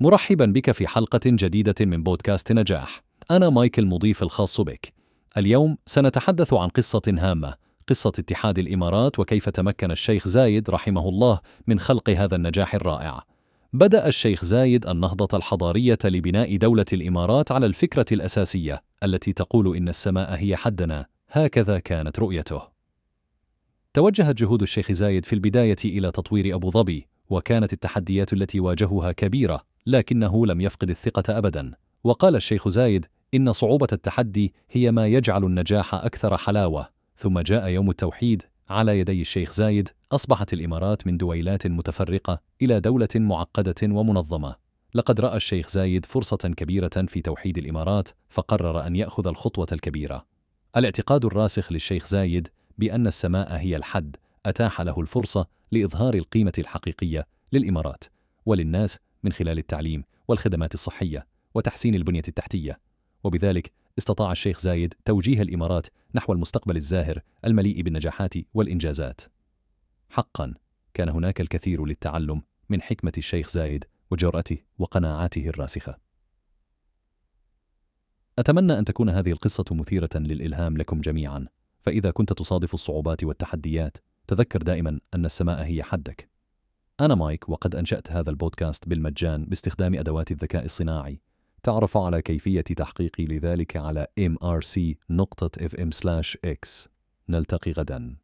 مرحبا بك في حلقة جديدة من بودكاست نجاح. أنا مايكل مضيف الخاص بك. اليوم سنتحدث عن قصة هامة، قصة اتحاد الإمارات وكيف تمكن الشيخ زايد رحمه الله من خلق هذا النجاح الرائع. بدأ الشيخ زايد النهضة الحضارية لبناء دولة الإمارات على الفكرة الأساسية التي تقول إن السماء هي حدنا، هكذا كانت رؤيته. توجهت جهود الشيخ زايد في البداية إلى تطوير أبو ظبي، وكانت التحديات التي واجهها كبيرة لكنه لم يفقد الثقة أبدا. وقال الشيخ زايد إن صعوبة التحدي هي ما يجعل النجاح أكثر حلاوة. ثم جاء يوم التوحيد على يدي الشيخ زايد أصبحت الإمارات من دويلات متفرقة إلى دولة معقدة ومنظمة. لقد رأى الشيخ زايد فرصة كبيرة في توحيد الإمارات فقرر أن يأخذ الخطوة الكبيرة. الاعتقاد الراسخ للشيخ زايد بأن السماء هي الحد أتاح له الفرصة لإظهار القيمة الحقيقية للإمارات. وللناس من خلال التعليم والخدمات الصحية وتحسين البنية التحتية. وبذلك استطاع الشيخ زايد توجيه الإمارات نحو المستقبل الزاهر المليء بالنجاحات والإنجازات. حقا كان هناك الكثير للتعلم من حكمة الشيخ زايد وجرأته وقناعاته الراسخة. أتمنى أن تكون هذه القصة مثيرة للإلهام لكم جميعا. فإذا كنت تصادف الصعوبات والتحديات تذكر دائما أن السماء هي حدك. أنا مايك وقد أنشأت هذا البودكاست بالمجان باستخدام أدوات الذكاء الصناعي. تعرف على كيفية تحقيقي لذلك على mrc.fm/x نلتقي غداً.